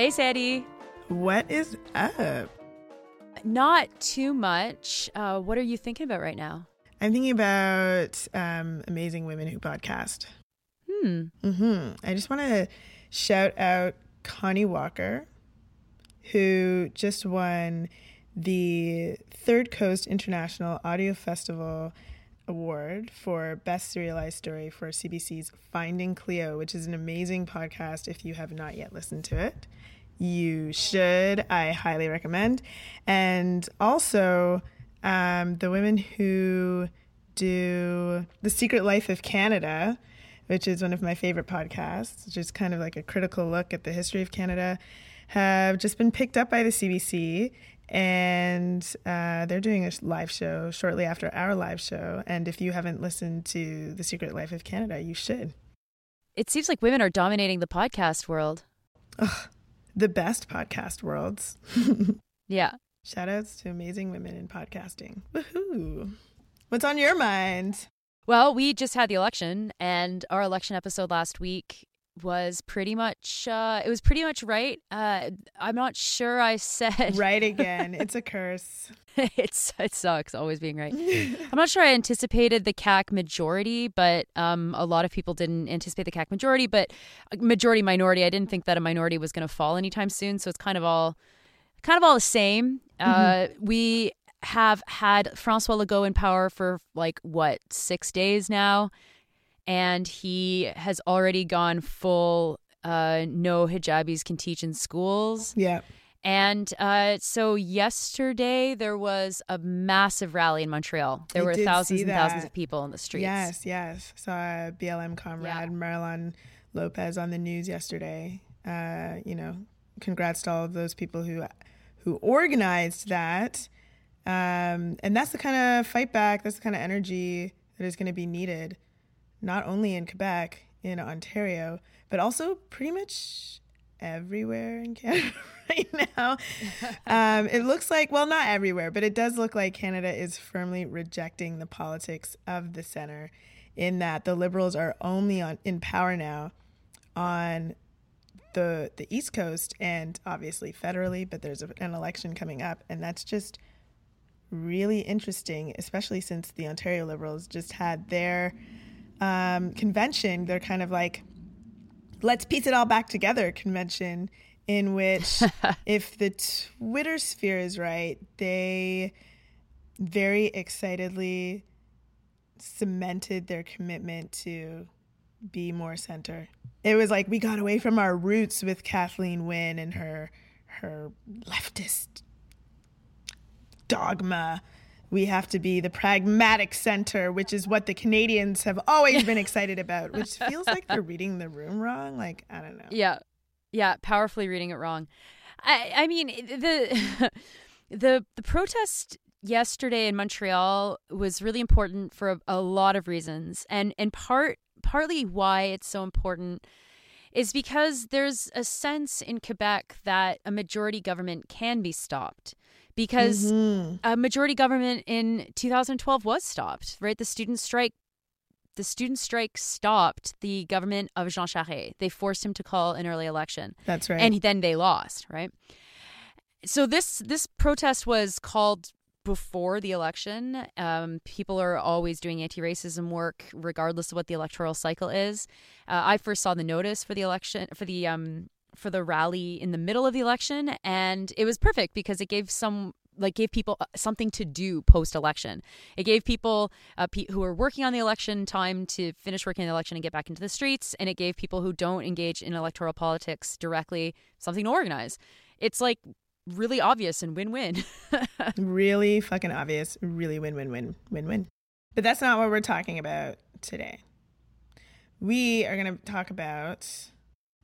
Hey, Sadie. What is up? Not too much. Uh, what are you thinking about right now? I'm thinking about um, Amazing Women Who podcast. Hmm. Mm-hmm. I just want to shout out Connie Walker, who just won the Third Coast International Audio Festival Award for Best Serialized Story for CBC's Finding Cleo, which is an amazing podcast if you have not yet listened to it. You should. I highly recommend. And also, um, the women who do The Secret Life of Canada, which is one of my favorite podcasts, which is kind of like a critical look at the history of Canada, have just been picked up by the CBC and uh, they're doing a live show shortly after our live show. And if you haven't listened to The Secret Life of Canada, you should. It seems like women are dominating the podcast world. Ugh, the best podcast worlds. yeah. Shout outs to amazing women in podcasting. Woohoo. What's on your mind? Well, we just had the election, and our election episode last week was pretty much uh, it was pretty much right. Uh, I'm not sure I said right again. it's a curse. it's it sucks always being right. I'm not sure I anticipated the CAQ majority, but um, a lot of people didn't anticipate the CAQ majority. But majority minority, I didn't think that a minority was going to fall anytime soon. So it's kind of all kind of all the same. Uh, mm-hmm. Uh, we have had Francois Legault in power for like what six days now and he has already gone full uh, no hijabis can teach in schools. Yeah. And uh, so yesterday there was a massive rally in Montreal. There I were thousands and thousands of people in the streets. Yes, yes. Saw BLM comrade yeah. Marlihan Lopez on the news yesterday. Uh, you know, congrats to all of those people who who organized that. Um, and that's the kind of fight back. That's the kind of energy that is going to be needed not only in Quebec, in Ontario, but also pretty much everywhere in Canada right now. Um, it looks like, well, not everywhere, but it does look like Canada is firmly rejecting the politics of the center in that the Liberals are only on in power now on the the East Coast and obviously federally, but there's a, an election coming up, and that's just really interesting, especially since the Ontario Liberals just had their um, convention, they're kind of like, let's piece it all back together convention, in which, if the Twitter sphere is right, they very excitedly cemented their commitment to be more center. It was like we got away from our roots with Kathleen Wynne and her her leftist dogma we have to be the pragmatic center, which is what the Canadians have always been excited about, which feels like they're reading the room wrong. Like, I don't know. Yeah. Yeah. Powerfully reading it wrong. I, I mean, the, the, the protest yesterday in Montreal was really important for a, a lot of reasons. And, and part, partly why it's so important is because there's a sense in Quebec that a majority government can be stopped because mm-hmm. a majority government in 2012 was stopped, right? The student strike the student strike stopped the government of Jean Charest. They forced him to call an early election. That's right. And then they lost, right? So this this protest was called before the election. Um, people are always doing anti-racism work, regardless of what the electoral cycle is. Uh, I first saw the notice for the election for the um, for the rally in the middle of the election and it was perfect because it gave some like gave people uh, something to do post election. It gave people uh, pe- who are working on the election time to finish working on the election and get back into the streets, and it gave people who don't engage in electoral politics directly something to organize. It's like really obvious and win-win. really fucking obvious. Really win-win-win win-win. But that's not what we're talking about today. We are going to talk about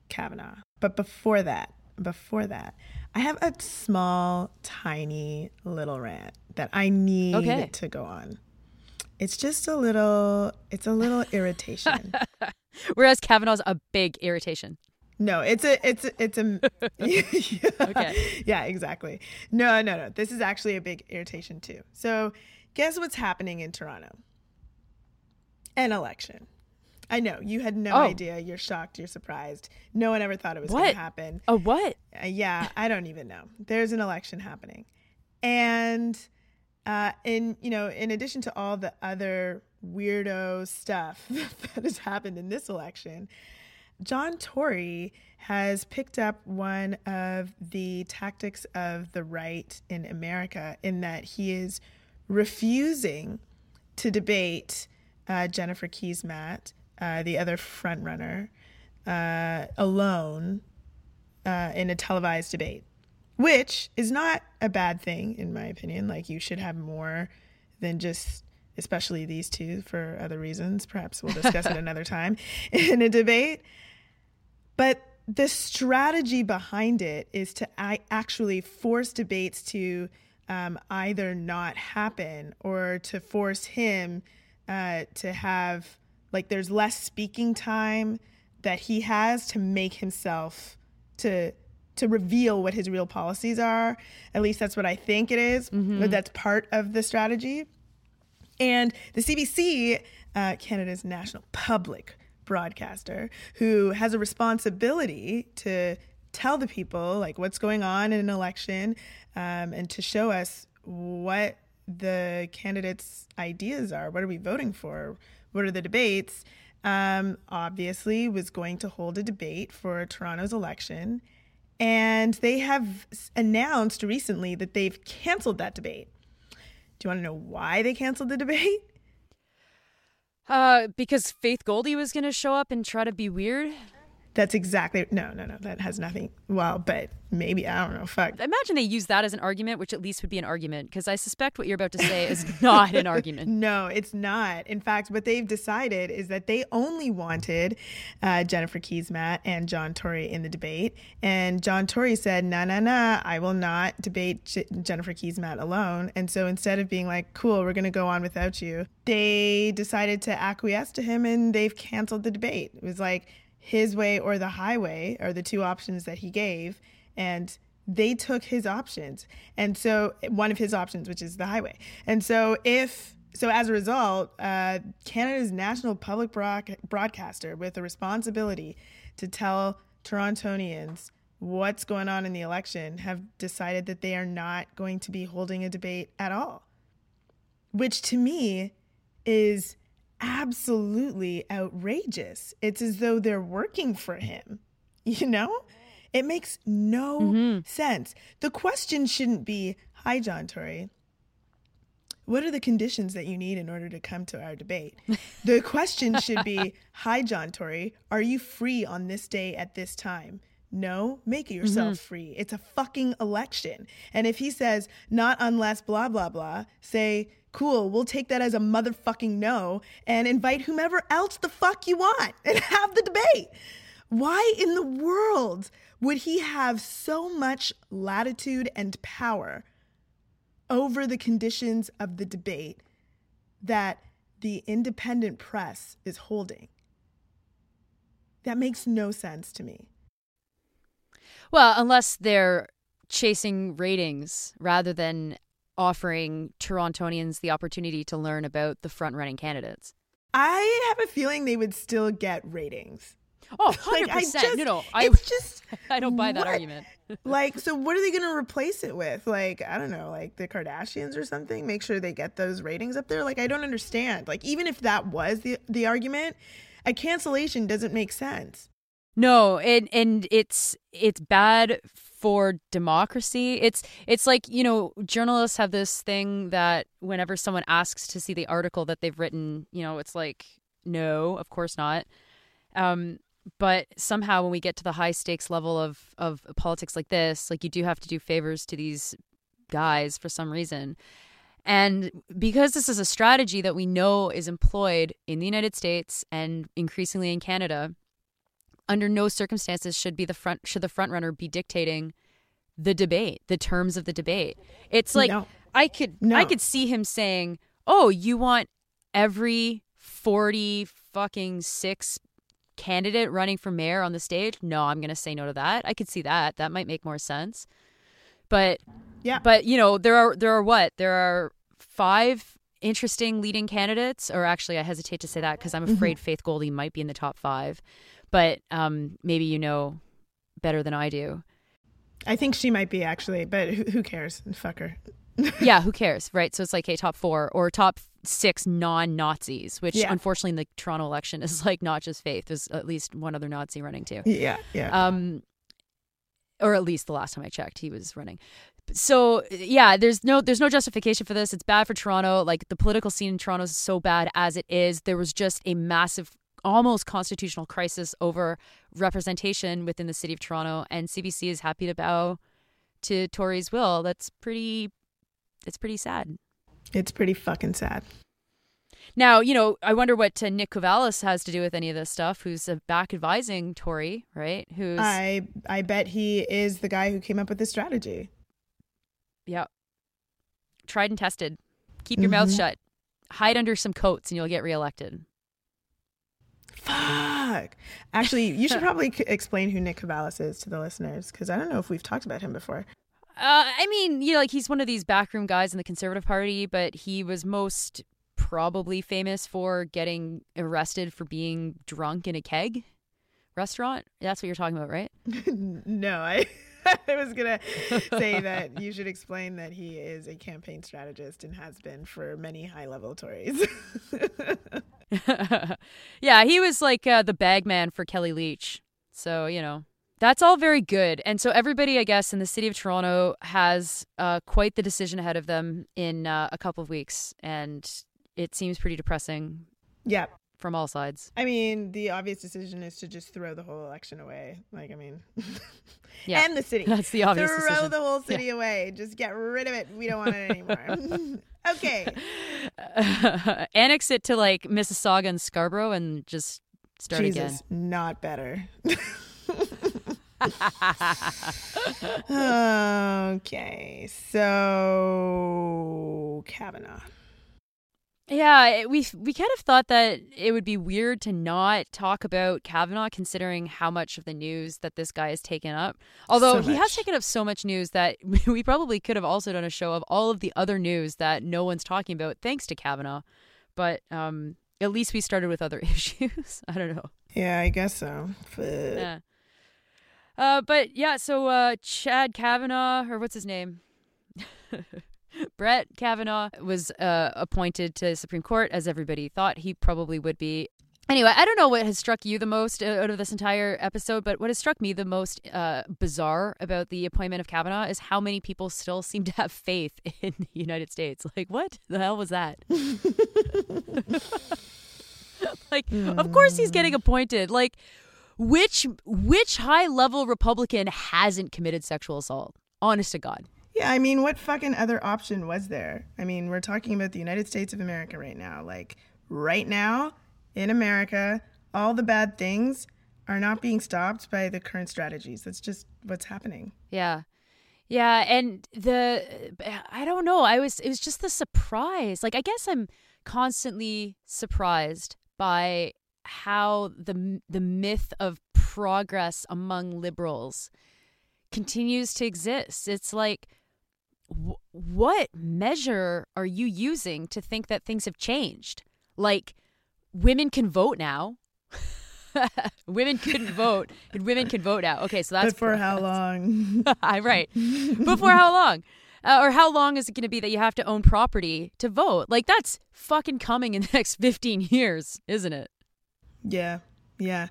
Kavanaugh. But before that, before that, I have a small, tiny little rant that I need okay. to go on. It's just a little, it's a little irritation. Whereas Kavanaugh's a big irritation. No, it's a, it's a, it's a, yeah, okay. Yeah, exactly. No, no, no. This is actually a big irritation too. So, guess what's happening in Toronto? an election. I know you had no Oh. idea. You're shocked. You're surprised. No one ever thought it was going to happen. A what? Uh, yeah, I don't even know. There's an election happening, and uh, in you know, in addition to all the other weirdo stuff that has happened in this election, John Tory has picked up one of the tactics of the right in America in that he is refusing to debate uh, Jennifer Keesmaat, uh, the other frontrunner, uh, alone uh, in a televised debate, which is not a bad thing, in my opinion. Like, you should have more than just, especially these two for other reasons. Perhaps we'll discuss it another time in a debate. But the strategy behind it is to I actually force debates to um, either not happen or to force him uh, to have, like, there's less speaking time that he has to make himself to to reveal what his real policies are. At least that's what I think it is, But that's part of the strategy. And the CBC, uh, Canada's national public broadcaster, who has a responsibility to tell the people like what's going on in an election um, and to show us what the candidates' ideas are. What are we voting for? What are the debates? Um, obviously, was going to hold a debate for Toronto's election. And they have announced recently that they've canceled that debate. Do you want to know why they canceled the debate? Uh, because Faith Goldy was going to show up and try to be weird. That's exactly no, no, no. That has nothing. Well, but maybe I don't know. Fuck. Imagine they use that as an argument, which at least would be an argument, because I suspect what you're about to say is not an argument. No, it's not. In fact, what they've decided is that they only wanted uh, Jennifer Keesmaat and John Tory in the debate. And John Tory said, nah, nah, nah, I will not debate J- Jennifer Keesmaat alone. And so instead of being like, cool, we're going to go on without you, they decided to acquiesce to him and they've canceled the debate. It was like his way or the highway are the two options that he gave. And they took his options. And so one of his options, which is the highway. And so if so as a result, uh, Canada's national public broad- broadcaster with a responsibility to tell Torontonians what's going on in the election have decided that they are not going to be holding a debate at all. Which to me is absolutely outrageous. It's as though they're working for him, you know? It makes no mm-hmm. sense. The question shouldn't be Hi, John Tory. What are the conditions that you need in order to come to our debate? The question should be Hi, John Tory. Are you free on this day at this time? No, make yourself mm-hmm. free. It's a fucking election. And if he says, not unless blah, blah, blah, say, cool, we'll take that as a motherfucking no and invite whomever else the fuck you want and have the debate. Why in the world would he have so much latitude and power over the conditions of the debate that the independent press is holding? That makes no sense to me. Well, unless they're chasing ratings rather than offering Torontonians the opportunity to learn about the front running candidates. I have a feeling they would still get ratings. Oh, 100%. I just, no, no. I, it's just I don't buy that what? argument. like so what are they going to replace it with like i don't know like the kardashians or something make sure they get those ratings up there like i don't understand like even if that was the the argument a cancellation doesn't make sense No, and and it's it's bad for democracy. It's it's like, you know, journalists have this thing that whenever someone asks to see the article that they've written, you know, it's like no, of course not. Um but somehow when we get to the high stakes level of of politics like this, like you do have to do favors to these guys for some reason. And because this is a strategy that we know is employed in the United States and increasingly in Canada, under no circumstances should be the front should the front runner be dictating the debate, the terms of the debate. It's like No. I could No. I could see him saying, "Oh, you want every 40 fucking 6 candidate running for mayor on the stage?" No, I'm going to say no to that. I could see that. That might make more sense. But yeah but you know, there are there are what? There are 5 interesting leading candidates, or actually, I hesitate to say that because I'm mm-hmm. afraid Faith Goldy might be in the top five. But um, maybe you know better than I do. I think she might be actually, but who, who cares? Fuck her. yeah, who cares, right? So it's like, hey, top four or top six non-Nazis, which Yeah. unfortunately in the Toronto election is like not just Faith. There's at least one other Nazi running too. Yeah, yeah. Um, or at least the last time I checked, he was running. So yeah, there's no there's no justification for this. It's bad for Toronto. Like the political scene in Toronto is so bad as it is. There was just a massive, almost constitutional crisis over representation within the city of Toronto, and CBC is happy to bow to Tory's will. That's pretty. It's pretty sad. it's pretty fucking sad. Now, you know, I wonder what uh, Nick Kouvalis has to do with any of this stuff. Who's uh, back advising Tory, right? Who's I I bet he is the guy who came up with this strategy. Yeah. Tried and tested. Keep your mouth Mhm. shut. Hide under some coats and you'll get reelected. Fuck. Actually, you should probably explain who Nick Kouvalis is to the listeners because I don't know if we've talked about him before. Uh, I mean, you know, like he's one of these backroom guys in the Conservative Party, but he was most probably famous for getting arrested for being drunk in a keg restaurant. That's what you're talking about, right? no, I I was gonna say that you should explain that he is a campaign strategist and has been for many high level Tories. yeah, he was like uh, the bag man for Kellie Leitch. So, you know, that's all very good. And so, everybody, I guess, in the city of Toronto has uh, quite the decision ahead of them in uh, a couple of weeks. And it seems pretty depressing yeah. From all sides. I mean, the obvious decision is to just throw the whole election away. Like, I mean, Yeah. and the city. That's the obvious throw decision. Throw the whole city away. Just get rid of it. We don't want it anymore. okay. Annex it to like Mississauga and Scarborough and just start Jesus, not better. okay, so Kavanaugh. Yeah, we we kind of thought that it would be weird to not talk about Kavanaugh, considering how much of the news that this guy has taken up. Although So he has taken up so much news that we probably could have also done a show of all of the other news that no one's talking about, thanks to Kavanaugh. But um, at least we started with other issues. I don't know. Yeah, I guess so. Fuck. Yeah. Uh, but yeah, so uh, Chad Kavanaugh, or what's his name? Brett Kavanaugh was uh, appointed to the Supreme Court, as everybody thought he probably would be. Anyway, I don't know what has struck you the most uh, out of this entire episode, but what has struck me the most uh, bizarre about the appointment of Kavanaugh is how many people still seem to have faith in the United States. Like, what the hell was that? like, of course he's getting appointed. Like, which which high level Republican hasn't committed sexual assault? Honest to God. Yeah, I mean, what fucking other option was there? I mean, we're talking about the United States of America right now. Like, right now in America, all the bad things are not being stopped by the current strategies. That's just what's happening. Yeah. Yeah, and the I don't know. I was it was just the surprise. Like I guess I'm constantly surprised by how the the myth of progress among liberals continues to exist. It's like wh- what measure are you using to think that things have changed? Like women can vote now. women couldn't vote, and women can vote now. Okay, so that's but for how long? I right. But for how long? Uh, or how long is it going to be that you have to own property to vote? Like that's fucking coming in the next 15 years, isn't it? Yeah. Yeah.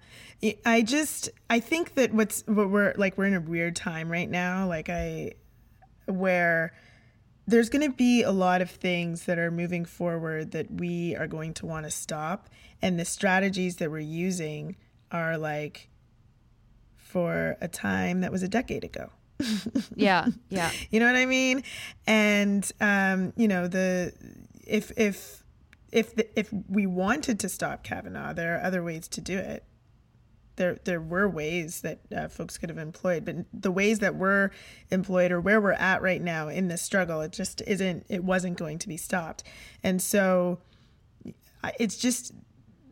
I just I think that what's what we're like we're in a weird time right now like I where there's going to be a lot of things that are moving forward that we are going to want to stop and the strategies that we're using are like for a time that was a decade ago. Yeah, yeah. You know what I mean? And um, you know the if if if the, if we wanted to stop Kavanaugh, there are other ways to do it. There there were ways that uh, folks could have employed, but the ways that were employed or where we're at right now in this struggle, it just isn't. It wasn't going to be stopped, and so it's just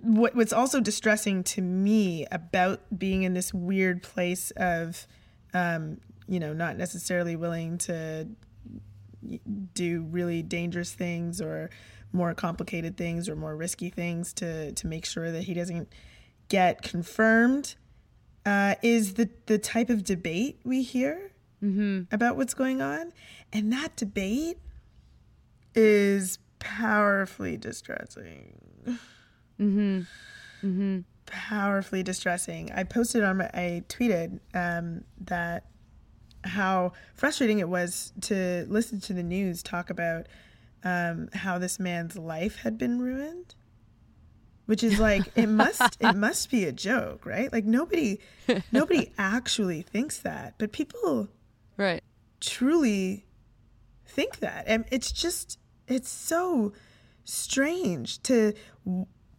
what what's also distressing to me about being in this weird place of um, you know not necessarily willing to do really dangerous things or more complicated things or more risky things to to make sure that he doesn't get confirmed uh, is the the type of debate we hear Mm-hmm. about what's going on, and that debate is powerfully distressing. Mm-hmm. Mm-hmm. Powerfully distressing. I posted on my, I tweeted um, that how frustrating it was to listen to the news talk about um, how this man's life had been ruined which is like it must it must be a joke right? Like nobody nobody actually thinks that but people Right. truly think that. And it's just it's so strange to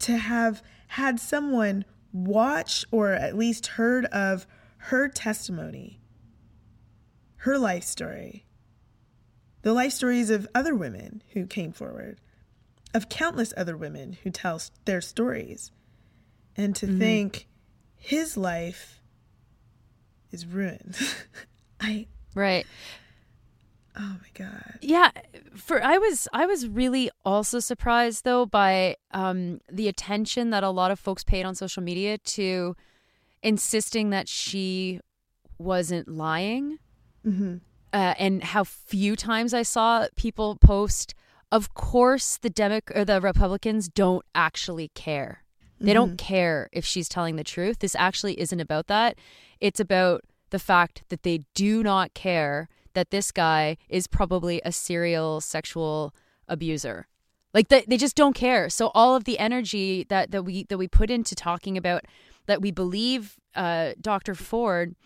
to have had someone watch or at least heard of her testimony her life story the life stories of other women who came forward of countless other women who tell their stories. And to think his life is ruined. I Right. oh my god. Yeah, for I was I was really also surprised though by um the attention that a lot of folks paid on social media to insisting that she wasn't lying. hmm Uh, and how few times I saw people post, of course the Demo- or the Republicans don't actually care. They don't care if she's telling the truth. This actually isn't about that. It's about the fact that they do not care that this guy is probably a serial sexual abuser. Like they, they just don't care. So all of the energy that, that we that we put into talking about that we believe uh, Dr. Ford,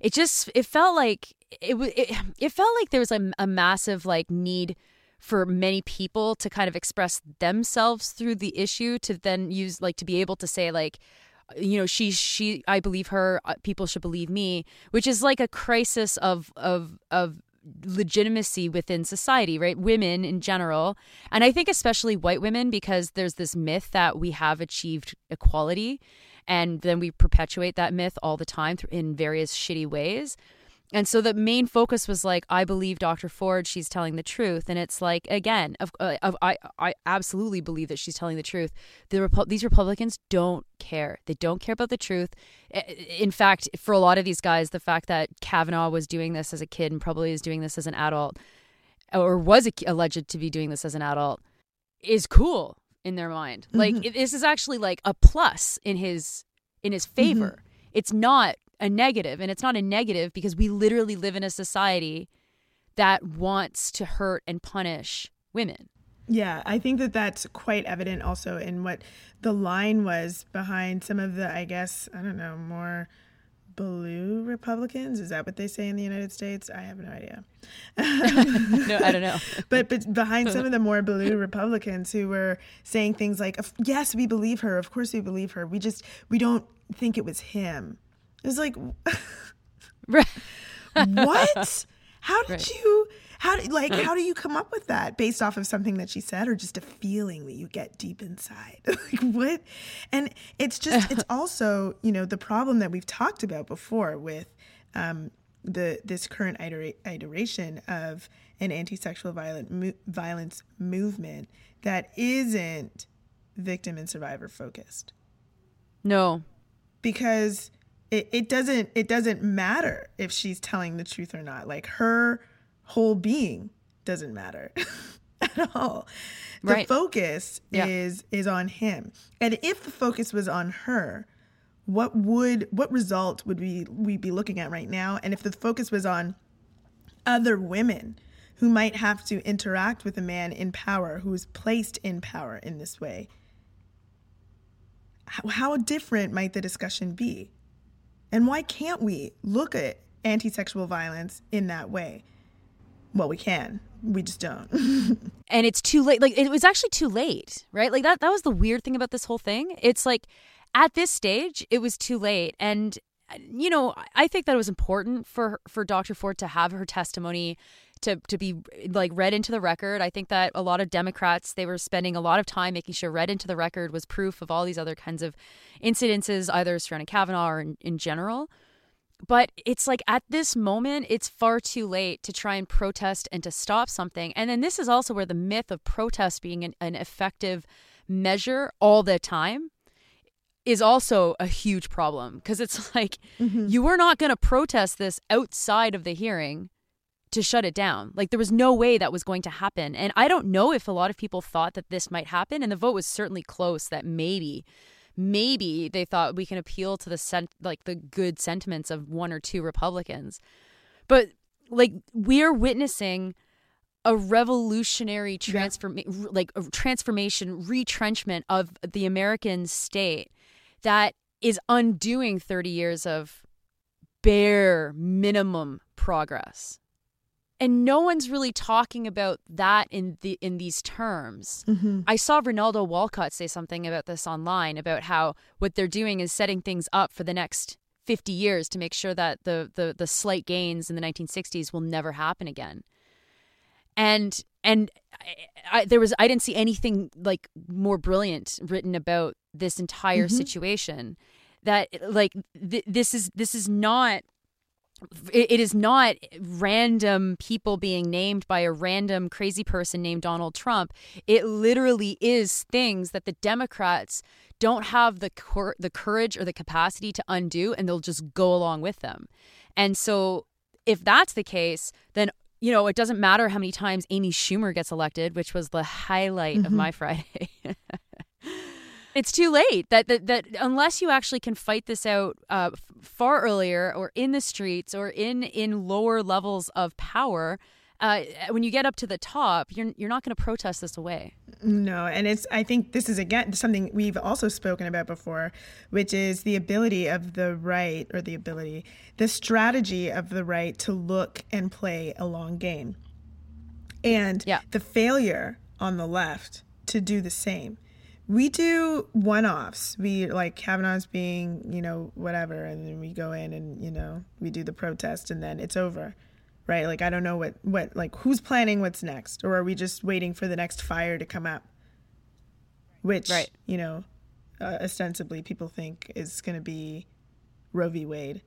it just it felt like it was it, it felt like there was a, a massive like need for many people to kind of express themselves through the issue to then use like to be able to say like you know she she I believe her uh, people should believe me which is like a crisis of of of legitimacy within society right? Women in general. And I think especially white women because there's this myth that we have achieved equality and then we perpetuate that myth all the time in various shitty ways and so the main focus was like, I believe Dr. Ford, she's telling the truth. And it's like, again, of, uh, of, I, I absolutely believe that she's telling the truth. The Repu- these Republicans don't care. They don't care about the truth. In fact, for a lot of these guys, the fact that Kavanaugh was doing this as a kid and probably is doing this as an adult, or was a- alleged to be doing this as an adult, is cool in their mind. Like it- this is actually like a plus in his in his favor. It's not a negative, and it's not a negative because we literally live in a society that wants to hurt and punish women. Yeah, I think that that's quite evident also in what the line was behind some of the, I guess, I don't know, more blue Republicans. Is that what they say in the United States? I have no idea. No, I don't know. but but behind some of the more blue Republicans who were saying things like, "Yes, we believe her. Of course, we believe her. We just we don't think it was him." It was like, Right. what? How did Right. you? How did like? How do you come up with that based off of something that she said, or just a feeling that you get deep inside? like what? And it's just it's also you know the problem that we've talked about before with um, the this current itera- iteration of an anti-sexual violent mo- violence movement that isn't victim and survivor focused No. because it, it doesn't it doesn't matter if she's telling the truth or not like her whole being doesn't matter at all the Right. focus Yeah. is is on him and if the focus was on her what would what result would we we be looking at right now and if the focus was on other women who might have to interact with a man in power who is placed in power in this way how, how different might the discussion be? And why can't we look at anti sexual violence in that way? Well, we can. We just don't. and it's too late like it was actually too late right like that that was the weird thing about this whole thing it's like at this stage it was too late and you know i think that it was important for for dr ford to have her testimony to to be like read into the record i think that a lot of democrats they were spending a lot of time making sure read into the record was proof of all these other kinds of incidences either surrounding kavanaugh or in, in general but it's like at this moment, it's far too late to try and protest and to stop something. And then this is also where the myth of protest being an, an effective measure all the time is also a huge problem because it's like mm-hmm. you were not going to protest this outside of the hearing to shut it down. Like there was no way that was going to happen. And I don't know if a lot of people thought that this might happen and the vote was certainly close that maybe maybe they thought we can appeal to the sent like the good sentiments of one or two Republicans. But like we're witnessing a revolutionary transform yeah. like a transformation retrenchment of the American state that is undoing 30 years of bare minimum progress and no one's really talking about that in the in these terms. Mm-hmm. I saw Rinaldo Walcott say something about this online about how what they're doing is setting things up for the next 50 years to make sure that the the the slight gains in the 1960s will never happen again. And and I, I, there was I didn't see anything like more brilliant written about this entire mm-hmm. situation that like th- this is this is not it is not random people being named by a random crazy person named Donald Trump. It literally is things that the Democrats don't have the cor- the courage or the capacity to undo and they'll just go along with them. And so if that's the case, then you know, it doesn't matter how many times Amy Schumer gets elected, which was the highlight mm-hmm. of my Friday. It's too late. That, that that unless you actually can fight this out uh, far earlier, or in the streets, or in in lower levels of power, uh, when you get up to the top, you're you're not going to protest this away. No, and it's I think this is again something we've also spoken about before, which is the ability of the right or the ability, the strategy of the right to look and play a long game, and yeah. the failure on the left to do the same. We do one offs. We like Kavanaugh's being, you know, whatever, and then we go in and, you know, we do the protest and then it's over. Right? Like I don't know what what like who's planning what's next or are we just waiting for the next fire to come up? Which, right. you know, uh, ostensibly people think is going to be Roe v. Wade.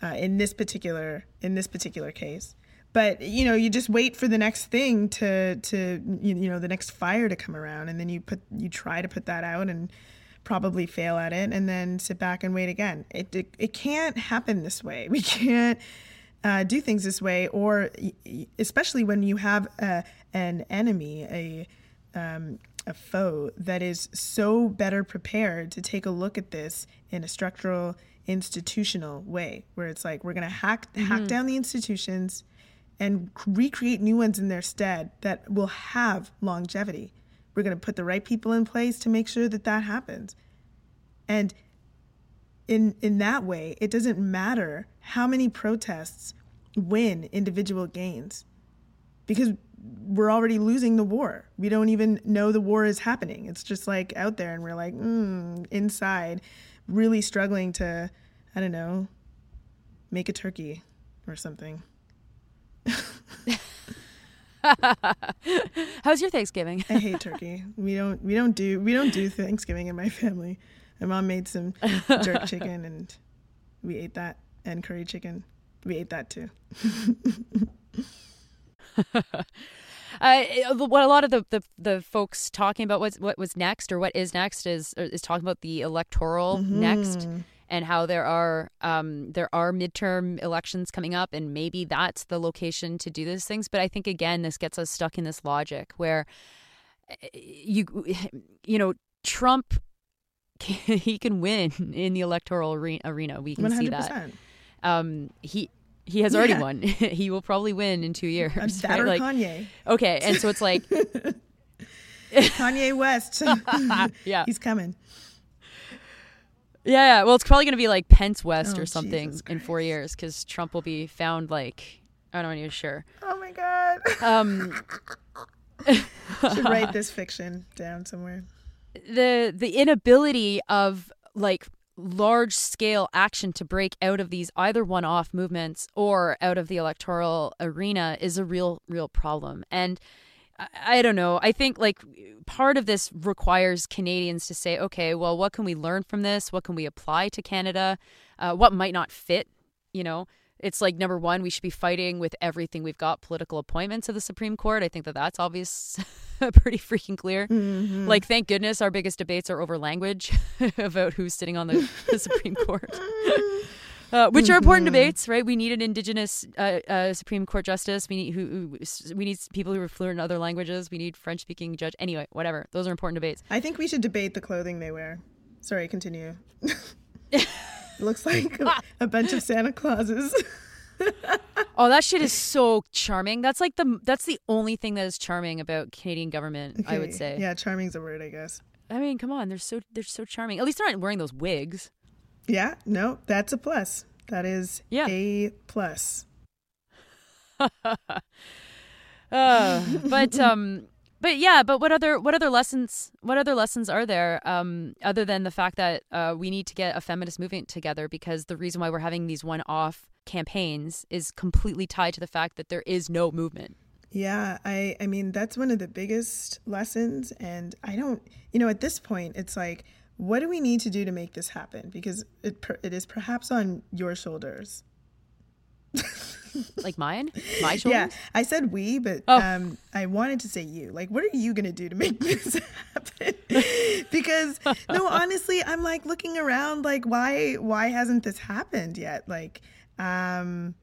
Uh, in this particular in this particular case but you know you just wait for the next thing to to you know the next fire to come around and then you put you try to put that out and probably fail at it and then sit back and wait again it it, it can't happen this way we can't uh, do things this way or especially when you have a, an enemy a um, a foe that is so better prepared to take a look at this in a structural institutional way where it's like we're going to hack mm-hmm. hack down the institutions and recreate new ones in their stead that will have longevity. We're going to put the right people in place to make sure that that happens. And in in that way, it doesn't matter how many protests win individual gains because we're already losing the war. We don't even know the war is happening. It's just like out there and we're like mm, inside really struggling to I don't know, make a turkey or something. How's your Thanksgiving? I hate turkey. We don't we don't do we don't do Thanksgiving in my family. My mom made some jerk chicken and we ate that and curry chicken. We ate that too. Uh, what a lot of the, the, the folks talking about what's, what was next or what is next is is talking about the electoral mm-hmm. next and how there are um, there are midterm elections coming up, and maybe that's the location to do these things. But I think again, this gets us stuck in this logic where eh, you you know Trump he can win in the electoral arena. We can 100%. see that. Um, he he has already yeah. won. he will probably win in two years. That right? or like, Kanye. Okay, and so it's like Kanye West. yeah, he's coming. Yeah, yeah. Well, it's probably going to be like Pence West oh, or something in four years because Trump will be found like I don't even sure. Oh my god. Um, should write this fiction down somewhere. The the inability of like large scale action to break out of these either one off movements or out of the electoral arena is a real real problem and I don't know. I think like part of this requires Canadians to say, okay, well, what can we learn from this? What can we apply to Canada? Uh, what might not fit You know, it's like number one, we should be fighting with everything we've got political appointments to the Supreme Court. I think that that's obvious, pretty freaking clear. Mm-hmm. Like, thank goodness our biggest debates are over language about who's sitting on the, the Supreme Court. Uh, which are important Mm-hmm. debates, right? We need an indigenous uh, uh, Supreme Court justice. We need who, who we need people who are fluent in other languages. We need French speaking judge. Anyway, whatever. Those are important debates. I think we should debate the clothing they wear. Sorry, continue. Looks like a, a bunch of Santa Clauses. Oh, that shit is so charming. That's like the that's the only thing that is charming about Canadian government. I would say. Yeah, charming's a word, I guess. I mean, come on, they're so they're so charming. At least they're not wearing those wigs. Yeah, no, that's a plus. That is Yeah. a plus. Uh, but um, but yeah, but what other what other lessons what other lessons are there um, other than the fact that uh, we need to get a feminist movement together because the reason why we're having these one off campaigns is completely tied to the fact that there is no movement. Yeah, I I mean that's one of the biggest lessons and I don't you know at this point it's like what do we need to do to make this happen because it it is perhaps on your shoulders. Like mine, my shoulders. Yeah, I said we, but Oh. um, I wanted to say you. Like, what are you gonna do to make this happen? because no, honestly, I'm like looking around, like, why, why hasn't this happened yet? Like, um,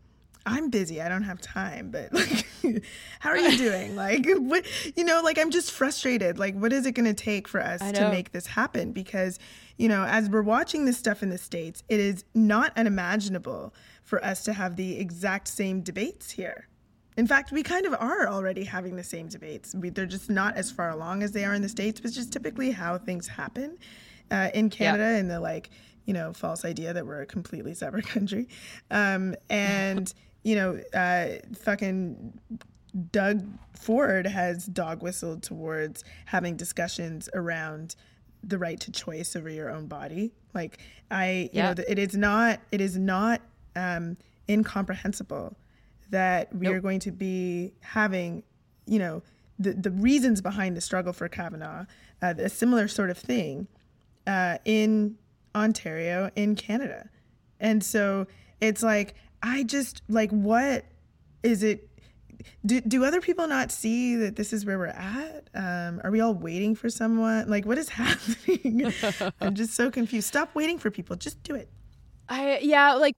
I'm busy. I don't have time. But like, how are you doing? Like, what, you know, like I'm just frustrated. Like, what is it gonna take for us to make this happen? Because you know, as we're watching this stuff in the states, it is not unimaginable for us to have the exact same debates here. In fact, we kind of are already having the same debates. We, they're just not as far along as they are in the states, but it's just typically how things happen uh, in Canada. And the like, you know, false idea that we're a completely separate country, um, and you know, uh, fucking Doug Ford has dog whistled towards having discussions around the right to choice over your own body. Like I, you Yeah. know, it is not, it is not um, incomprehensible that we are going to be having, you know, the the reasons behind the struggle for Kavanaugh, uh, a similar sort of thing uh, in Ontario, in Canada. And so it's like, I just like, what is it? Do, do other people not see that this is where we're at? Um, are we all waiting for someone? Like, what is happening? I'm just so confused. Stop waiting for people. Just do it. I yeah, like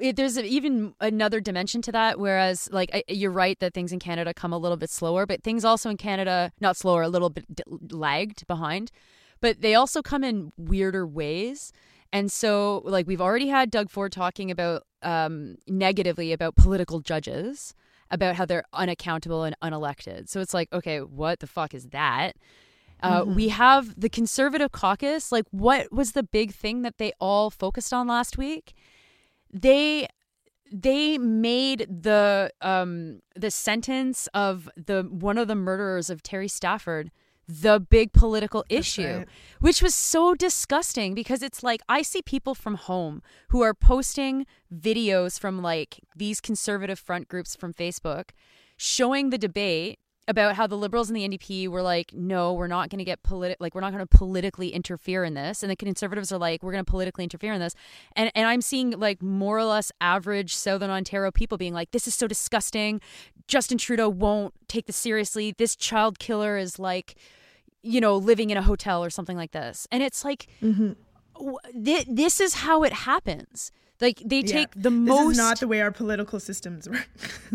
it, there's even another dimension to that. Whereas, like I, you're right that things in Canada come a little bit slower, but things also in Canada not slower, a little bit d- lagged behind, but they also come in weirder ways. And so, like we've already had Doug Ford talking about um, negatively about political judges, about how they're unaccountable and unelected. So it's like, okay, what the fuck is that? Uh, We have the conservative caucus. Like, what was the big thing that they all focused on last week? They they made the um the sentence of the one of the murderers of Tori Stafford the big political issue right. which was so disgusting because it's like I see people from home who are posting videos from like these conservative front groups from Facebook showing the debate about how the liberals and the NDP were like, no, we're not going to get politi- like we're not going to politically interfere in this, and the conservatives are like, we're going to politically interfere in this, and and I'm seeing like more or less average Southern Ontario people being like, this is so disgusting. Justin Trudeau won't take this seriously. This child killer is like, you know, living in a hotel or something like this, and it's like, mm-hmm. w- thi- this is how it happens. Like they Yeah. take the This most is not the way our political systems work.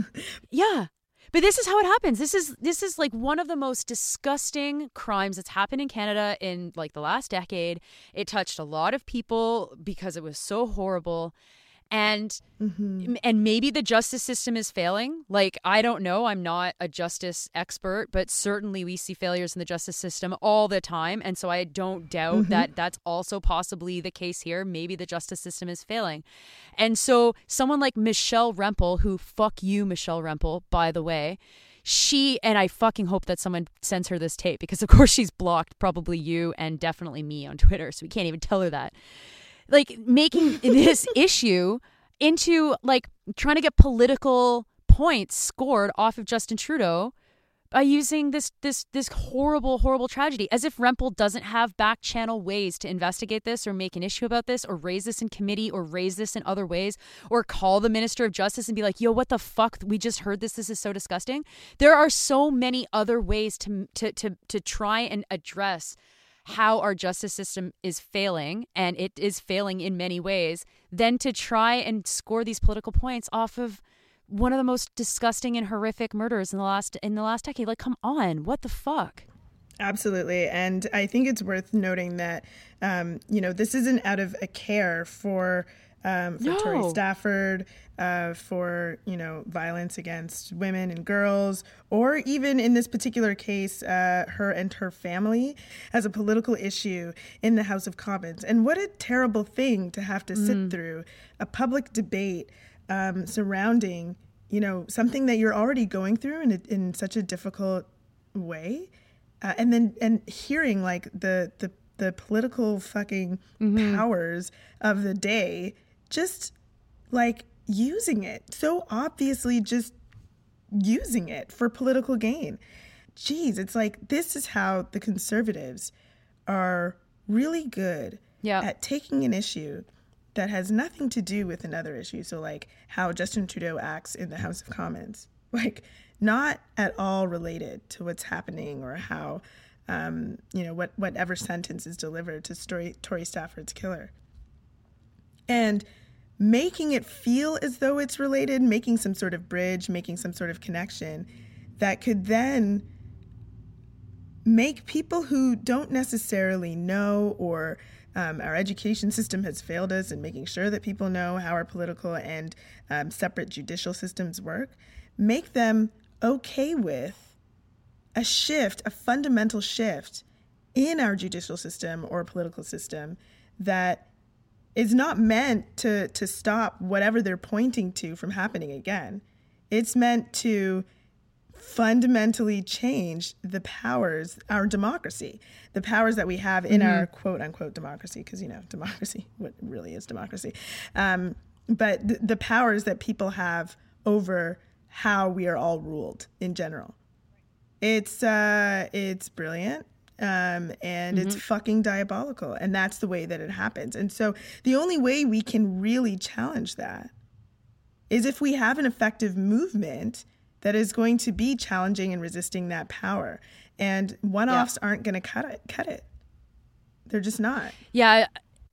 yeah. But this is how it happens. This is this is like one of the most disgusting crimes that's happened in Canada in like the last decade. It touched a lot of people because it was so horrible. And mm-hmm. and maybe the justice system is failing. Like I don't know, I'm not a justice expert, but certainly we see failures in the justice system all the time, and so I don't doubt mm-hmm. that that's also possibly the case here. Maybe the justice system is failing. And so someone like Michelle Rempel, who fuck you Michelle Rempel, by the way, she and I fucking hope that someone sends her this tape because of course she's blocked probably you and definitely me on Twitter, so we can't even tell her that like making this issue into like trying to get political points scored off of Justin Trudeau by using this this this horrible horrible tragedy as if Rempel doesn't have back channel ways to investigate this or make an issue about this or raise this in committee or raise this in other ways or call the minister of justice and be like yo what the fuck? We just heard this. This is so disgusting. There are so many other ways to to to to try and address how our justice system is failing and it is failing in many ways than to try and score these political points off of one of the most disgusting and horrific murders in the last in the last decade. Like, come on, what the fuck? Absolutely, and I think it's worth noting that um, you know this isn't out of a care for um, for No. Tori Stafford, uh, for you know violence against women and girls, or even in this particular case, uh, her and her family as a political issue in the House of Commons. And what a terrible thing to have to sit through a public debate um, surrounding you know something that you're already going through in a, in such a difficult way uh, and then and hearing like the the the political fucking powers of the day just like using it. So obviously just using it for political gain. Jeez it's like this is how the conservatives are really good Yeah. at taking an issue that has nothing to do with another issue. So like how justin trudeau acts in the house of commons. Like not at all related to what's happening or how um, you know what whatever sentence is delivered to story, Tori Stafford's killer, and making it feel as though it's related, making some sort of bridge, making some sort of connection that could then make people who don't necessarily know or um, our education system has failed us in making sure that people know how our political and um, separate judicial systems work, make them okay with a shift, a fundamental shift in our judicial system or political system that is not meant to to stop whatever they're pointing to from happening again. It's meant to fundamentally change the powers, our democracy, the powers that we have in our quote unquote democracy, because you know democracy, what really is democracy, um, but the, the powers that people have over how we are all ruled in general. It's uh, it's brilliant. Um, and it's fucking diabolical. And that's the way that it happens. And so the only way we can really challenge that is if we have an effective movement that is going to be challenging and resisting that power. And one-offs aren't going to cut it. Cut it. They're just not. Yeah,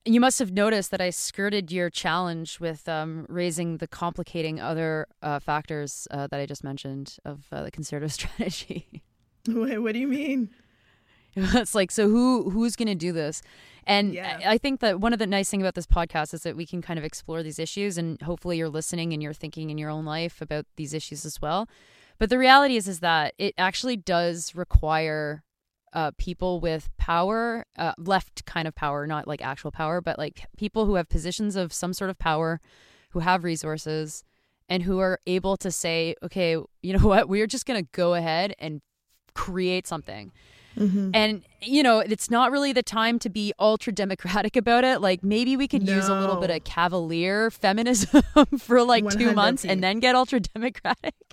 you must have noticed that I skirted your challenge with um, raising the complicating other uh, factors uh, that I just mentioned of uh, the conservative strategy. What, what do you mean? it's like, so who who's going to do this? And Yeah. I think that one of the nice thing about this podcast is that we can kind of explore these issues, and hopefully you're listening and you're thinking in your own life about these issues as well. But the reality is, is that it actually does require uh, people with power, uh, left kind of power, not like actual power, but like people who have positions of some sort of power, who have resources, and who are able to say, okay, you know what, we're just going to go ahead and create something. Mm-hmm. And you know, it's not really the time to be ultra democratic about it. Like maybe we could use a little bit of cavalier feminism for like two months and then get ultra democratic.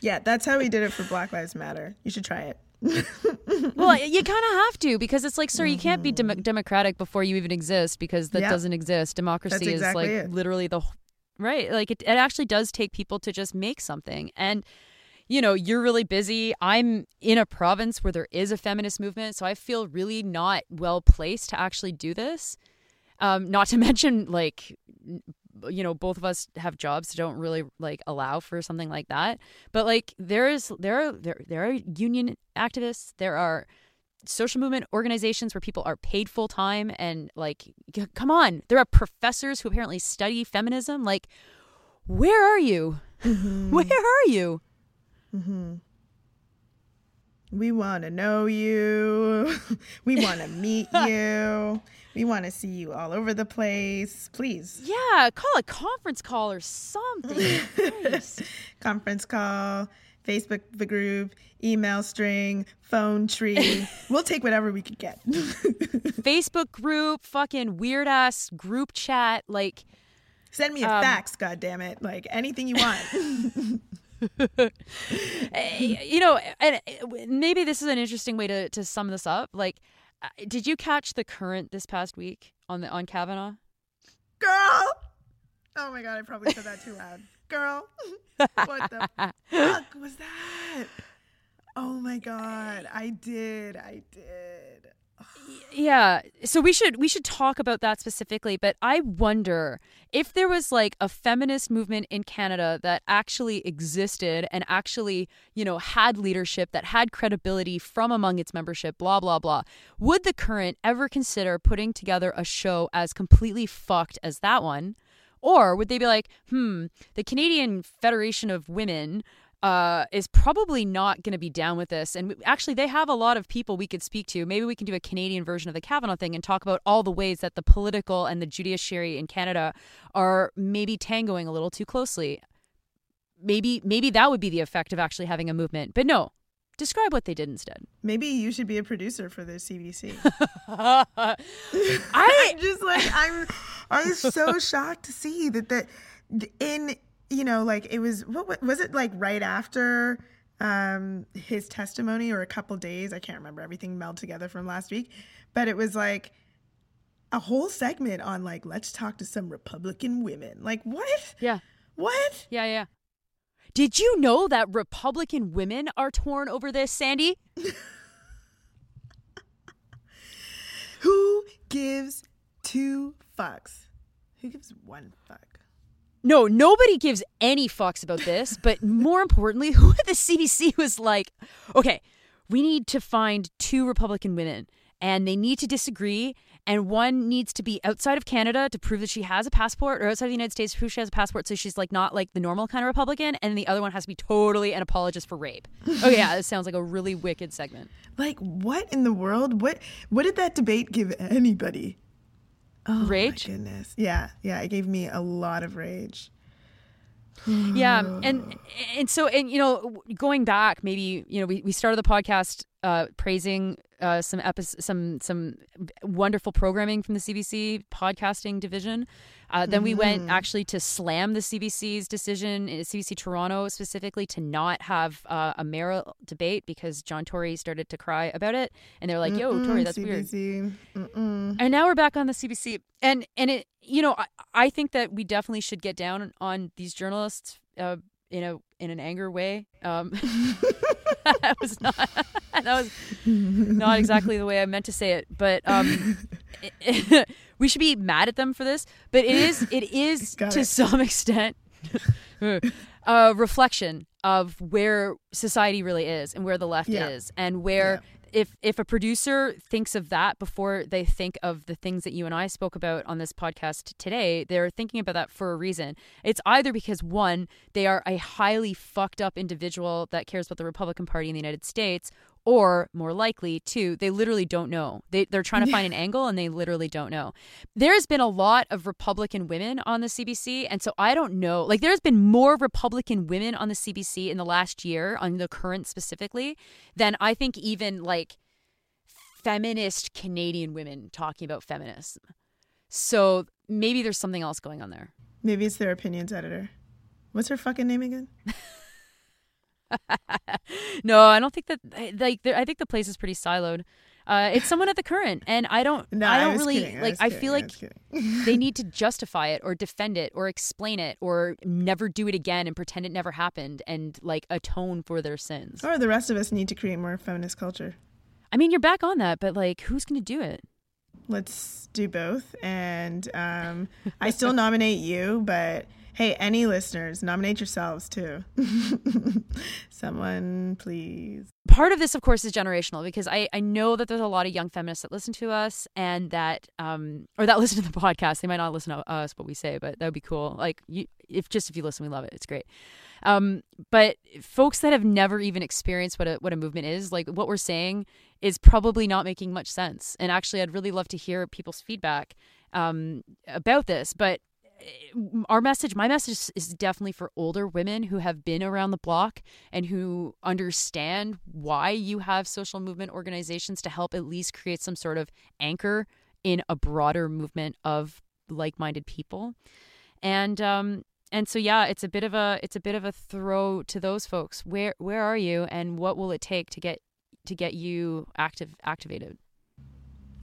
Yeah, that's how we did it for Black Lives Matter. You should try it. well, you kind of have to because it's like, sir, you can't be mm-hmm. dem- democratic before you even exist because that Yeah. doesn't exist. Democracy That's is like it. literally the right. Like it, it actually does take people to just make something and. You know, you're really busy. I'm in a province where there is a feminist movement, so I feel really not well placed to actually do this. Um, not to mention, like, you know, both of us have jobs that don't really like allow for something like that. But like, there is there are there there are union activists. There are social movement organizations where people are paid full time and like, come on, there are professors who apparently study feminism. Like, where are you? Where are you? We want to know you. we want to meet you. We want to see you all over the place. Please. Yeah, call a conference call or something. Conference call, Facebook the group, email string, phone tree. we'll take whatever we could get. Facebook group, fucking weird ass group chat. Like, Send me a Um, fax, God damn it! Like anything you want. You know, and maybe this is an interesting way to to sum this up. Like, uh, did you catch the current this past week on the on Kavanaugh? Girl. Oh my god, I probably said that too loud. Girl. what the fuck was that? Oh my god, I did. I did. Yeah, so we should we should talk about that specifically, but I wonder if there was like a feminist movement in Canada that actually existed and actually, you know, had leadership that had credibility from among its membership, blah blah blah. Would the current ever consider putting together a show as completely fucked as that one? Or would they be like, hmm, the Canadian Federation of Women uh, is probably not going to be down with this. And actually, they have a lot of people we could speak to. Maybe we can do a Canadian version of the Kavanaugh thing and talk about all the ways that the political and the judiciary in Canada are maybe tangoing a little too closely. Maybe, maybe that would be the effect of actually having a movement. But no, describe what they did instead. Maybe you should be a producer for the CBC. I I'm just like I'm. I'm so shocked to see that that in you know like it was what was it like right after um his testimony or a couple days I can't remember everything melded together from last week, but it was like a whole segment on like let's talk to some Republican women. Like what? yeah, What? yeah, yeah. Did you know that Republican women are torn over this, Sandy? Who gives two fucks? Who gives one fuck? No, nobody gives any fucks about this. But more importantly, who at the CBC was like, okay, we need to find two Republican women and they need to disagree. And one needs to be outside of Canada to prove that she has a passport or outside of the United States to prove she has a passport. So she's like not like the normal kind of Republican. And the other one has to be totally an apologist for rape. Oh, yeah. This sounds like a really wicked segment. Like what in the world? What what did that debate give anybody? Oh Rage? my goodness. Yeah, yeah, it gave me a lot of rage. yeah and and so and you know going back maybe you know we, we started the podcast uh praising uh some epi- some some wonderful programming from the cbc podcasting division. Uh, then we went actually to slam the cbc's decision cbc toronto specifically to not have uh, a mayoral debate because john tory started to cry about it. And they're like yo tory that's weird. Mm-mm. and now we're back on the CBC, and and it, you know, I, I think that we definitely should get down on these journalists uh, in a in an anger way. Um, that was not that was not exactly the way I meant to say it, but um, we should be mad at them for this. But it is it is Got to it. some extent a reflection of where society really is and where the left Yeah. is and where if if a producer thinks of that before they think of the things that you and I spoke about on this podcast today, they're thinking about that for a reason. It's either because one, they are a highly fucked up individual that cares about the Republican Party in the United States, or more likely, two, they literally don't know. They they're trying to find an angle and they literally don't know. There's been a lot of Republican women on the CBC, and so I don't know. Like there's been more Republican women on the CBC in the last year, on the current specifically, than I think even like feminist Canadian women talking about feminism. So maybe there's something else going on there. Maybe it's their opinions editor. What's her fucking name again? no, I don't think that like I think the place is pretty siloed. Uh, it's someone at the current, and I don't. No, I don't was really kidding. like. I kidding. feel like they need to justify it or defend it or explain it or never do it again and pretend it never happened and like atone for their sins. or the rest of us need to create more feminist culture. I mean, you're back on that, but like, who's going to do it? Let's do both. And um, I still nominate you, but hey, any listeners, nominate yourselves too. Someone, please. part of this, of course, is generational because I, I know that there's a lot of young feminists that listen to us and that um or that listen to the podcast. They might not listen to us what we say, but that would be cool. Like you, if just if you listen, we love it. It's great. Um, but folks that have never even experienced what a what a movement is, like what we're saying, is probably not making much sense. And actually, I'd really love to hear people's feedback um about this. But our message, my message is definitely for older women who have been around the block and who understand why you have social movement organizations to help at least create some sort of anchor in a broader movement of like minded people. And, um, and so yeah, it's a bit of a it's a bit of a throw to those folks. Where where are you, and what will it take to get to get you active activated?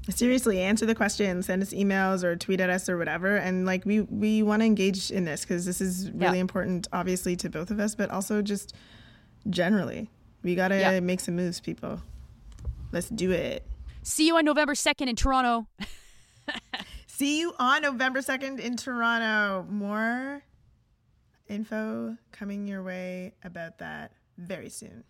Seriously answer the question send us emails or tweet at us or whatever and like we we want to engage in this because this is really Yeah. important obviously to both of us but also just generally we gotta Yeah. make some moves people let's do it See you on November second in Toronto. see you on november 2nd in toronto more info coming your way about that very soon